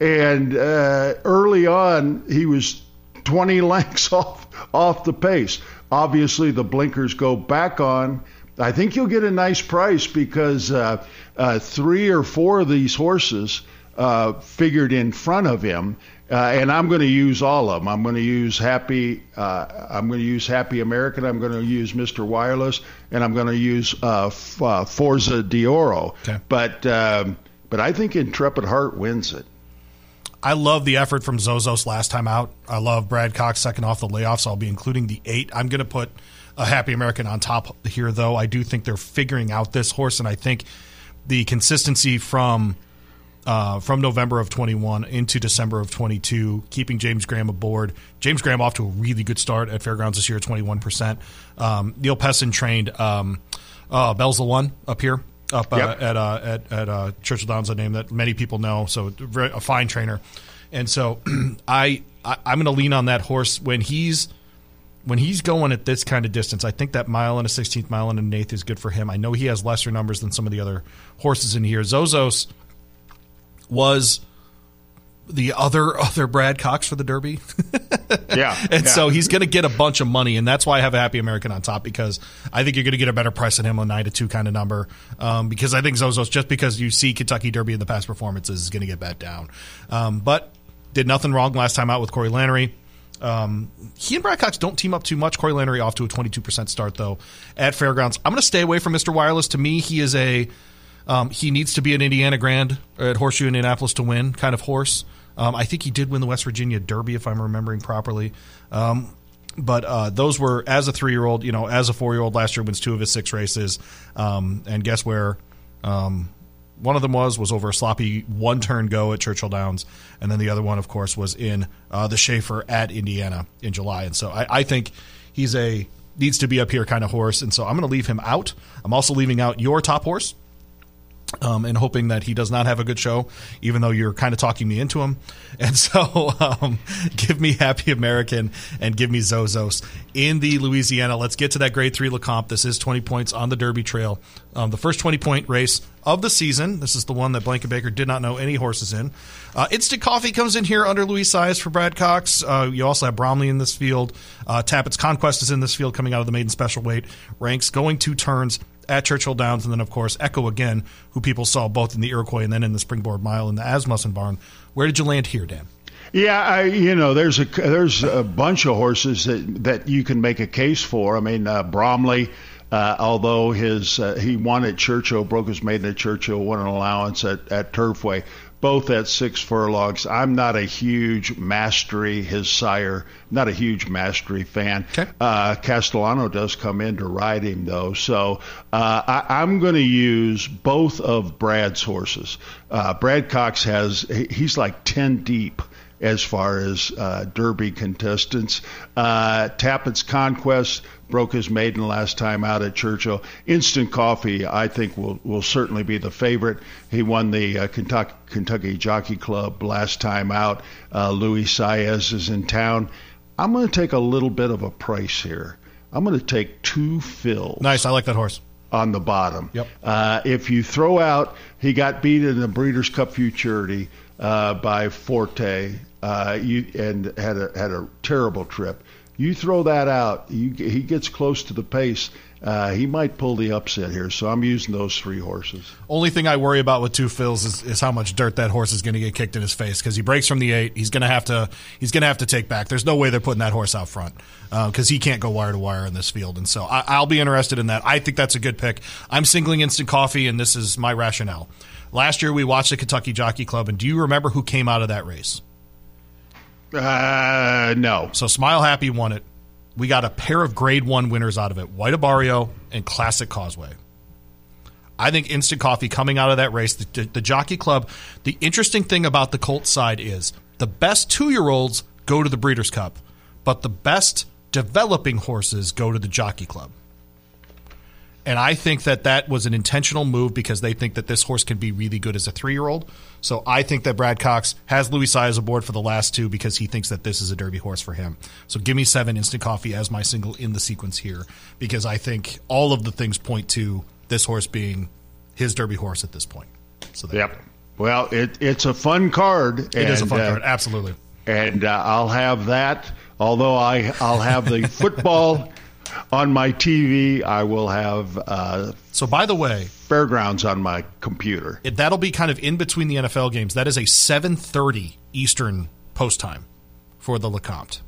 and uh, early on he was 20 lengths off off the pace. Obviously, the blinkers go back on. I think you'll get a nice price because uh, uh, three or four of these horses uh, figured in front of him, uh, and I'm going to use all of them. I'm going to use Happy. Uh, I'm going to use Happy American. I'm going to use Mr. Wireless, and I'm going to use uh, uh, Forza Di Oro. Okay. But um, but I think Intrepid Heart wins it. I love the effort from Zozos last time out. I love Brad Cox second off the layoffs. I'll be including the eight. I'm going to put a Happy American on top here, though. I do think they're figuring out this horse, and I think the consistency from uh, from November of 21 into December of 22, keeping James Graham aboard. James Graham off to a really good start at Fairgrounds this year, 21%. Um, Neil Pessin trained um, uh, Bell's the one up here. Up uh, Yep. at uh, at at uh, Churchill Downs, a name that many people know. So a fine trainer, and so I, I I'm going to lean on that horse when he's when he's going at this kind of distance, I think that mile and a 16th mile and an eighth is good for him. I know he has lesser numbers than some of the other horses in here. Zozos was the other other Brad Cox for the Derby. yeah, and yeah. so he's going to get a bunch of money, and that's why I have a Happy American on top because I think you're going to get a better price than him on nine to two kind of number. Um, because I think Zozos just because you see Kentucky Derby in the past performances is going to get bet down, um, but did nothing wrong last time out with Corey Lanerie. Um, he and Brad Cox don't team up too much. Corey Lanerie off to a 22% start, though, at Fairgrounds. I'm going to stay away from Mr. Wireless. To me, he is a. Um, he needs to be an Indiana Grand at Horseshoe Indianapolis to win kind of horse. Um, I think he did win the West Virginia Derby, if I'm remembering properly. Um, but uh, those were as a three year old, you know, as a four year old last year wins two of his six races. Um, and guess where? Um, one of them was was over a sloppy one turn go at Churchill Downs, and then the other one, of course, was in uh, the Schaefer at Indiana in July. And so I, I think he's a needs to be up here kind of horse, and so I'm going to leave him out. I'm also leaving out your top horse. Um, and hoping that he does not have a good show, even though you're kind of talking me into him. And so, um, give me Happy American and give me Zozos in the Louisiana. Let's get to that Grade Three Lecomte. This is 20 points on the Derby Trail. Um, the first 20 point race of the season. This is the one that Blanket Baker did not know any horses in. Uh, Instant Coffee comes in here under Luis Saez for Brad Cox. Uh, you also have Bromley in this field. Uh, Conquest is in this field coming out of the maiden special weight ranks, going two turns at Churchill Downs, and then of course Echo again, who people saw both in the Iroquois and then in the Springboard Mile in the Asmussen Barn. Where did you land here, Dan? Yeah, I, you know, there's a there's a bunch of horses that that you can make a case for. I mean, uh, Bromley. Uh, although his uh, he won at Churchill, broke his maiden at Churchill, won an allowance at, at Turfway both at six furlongs. I'm not a huge Mastery, his sire, not a huge Mastery fan. Okay. Uh, Castellano does come in to ride him, though. So uh, I, am going to use both of Brad's horses. Uh, Brad Cox has, he's like 10 deep as far as uh, Derby contestants. Uh, Tapit's Conquest broke his maiden last time out at Churchill. Instant Coffee, I think, will will certainly be the favorite. He won the uh, Kentucky, Kentucky Jockey Club last time out. Uh, Luis Saez is in town. I'm going to take a little bit of a price here. I'm going to take Two Phil's. Nice, I like that horse on the bottom. Yep. Uh, if you throw out, he got beat in the Breeders' Cup Futurity uh, by Forte, uh, you and had a had a terrible trip. You throw that out, you, he gets close to the pace. Uh, he might pull the upset here, so I'm using those three horses. Only thing I worry about with Two Phil's is, is how much dirt that horse is going to get kicked in his face because he breaks from the eight. He's going to have to he's going to have to take back. There's no way they're putting that horse out front because uh, he can't go wire to wire in this field, and so I, will be interested in that. I think that's a good pick. I'm singling instant coffee, and this is my rationale. Last year we watched the Kentucky Jockey Club, and do you remember who came out of that race? Uh, no. So Smile Happy won it. We got a pair of grade one winners out of it White Abarrio and Classic Causeway. I think Instant Coffee coming out of that race, the, the, the Jockey Club, the interesting thing about the Colt side is the best two year olds go to the Breeders' Cup, but the best developing horses go to the Jockey Club. And I think that that was an intentional move because they think that this horse can be really good as a three year old. So I think that Brad Cox has Luis Saez aboard for the last two because he thinks that this is a Derby horse for him. So give me seven instant coffee as my single in the sequence here because I think all of the things point to this horse being his Derby horse at this point. So yep. Well, it, it's a fun card. It and, is a fun uh, card, absolutely. And uh, I'll have that. Although I I'll have the football on my TV, I will have. Uh, so, by the way, fairgrounds on my computer. It, that'll be kind of in between the NFL games. That is a 7:30 Eastern post time for the Lecomte.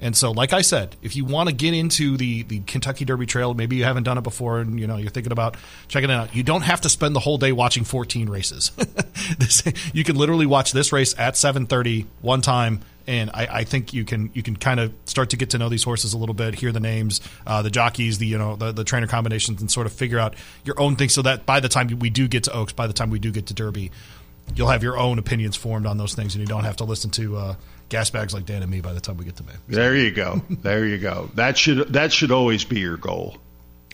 And so, like I said, if you want to get into the, the Kentucky Derby Trail, maybe you haven't done it before, and you know you're thinking about checking it out. You don't have to spend the whole day watching 14 races. this, you can literally watch this race at 7:30 one time, and I, I, think you can you can kind of start to get to know these horses a little bit, hear the names, uh, the jockeys, the you know the, the trainer combinations, and sort of figure out your own thing. So that by the time we do get to Oaks, by the time we do get to Derby, you'll have your own opinions formed on those things, and you don't have to listen to uh, gas bags like Dan and me by the time we get to May. So. There you go. there you go. That should that should always be your goal.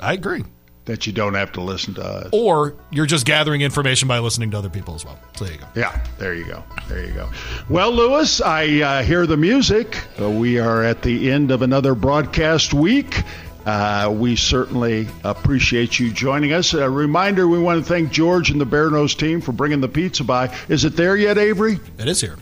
I agree. That you don't have to listen to us. Or you're just gathering information by listening to other people as well. So there you go. Yeah, there you go. There you go. Well, Lewis, I uh, hear the music. Uh, we are at the end of another broadcast week. Uh, we certainly appreciate you joining us. A reminder we want to thank George and the Bearno's team for bringing the pizza by. Is it there yet, Avery? It is here.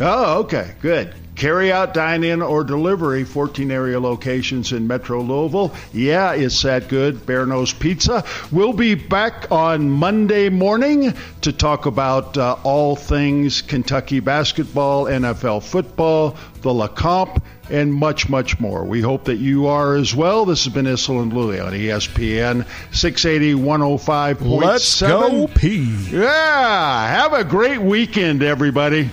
Oh, okay, good. Carry out, dine in, or delivery, 14 area locations in Metro Louisville. Yeah, it's that good. Bearno's Pizza. We'll be back on Monday morning to talk about uh, all things Kentucky basketball, NFL football, the Lecomte, and much, much more. We hope that you are as well. This has been Issel and Louie on ESPN 680 105.7. Let's go, P. Yeah, have a great weekend, everybody.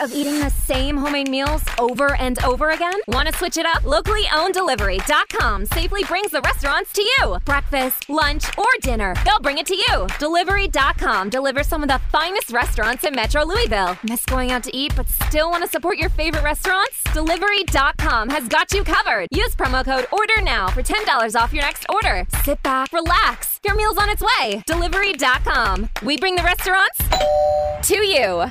Of eating the same homemade meals over and over again? Want to switch it up? Locally owned delivery.com safely brings the restaurants to you. Breakfast, lunch, or dinner, they'll bring it to you. Delivery.com delivers some of the finest restaurants in Metro Louisville. Miss going out to eat but still want to support your favorite restaurants? Delivery.com has got you covered. Use promo code ORDER NOW for $10 off your next order. Sit back, relax. Your meal's on its way. Delivery.com. We bring the restaurants to you.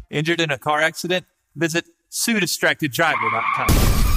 Injured in a car accident? Visit SueDistractedDriver.com.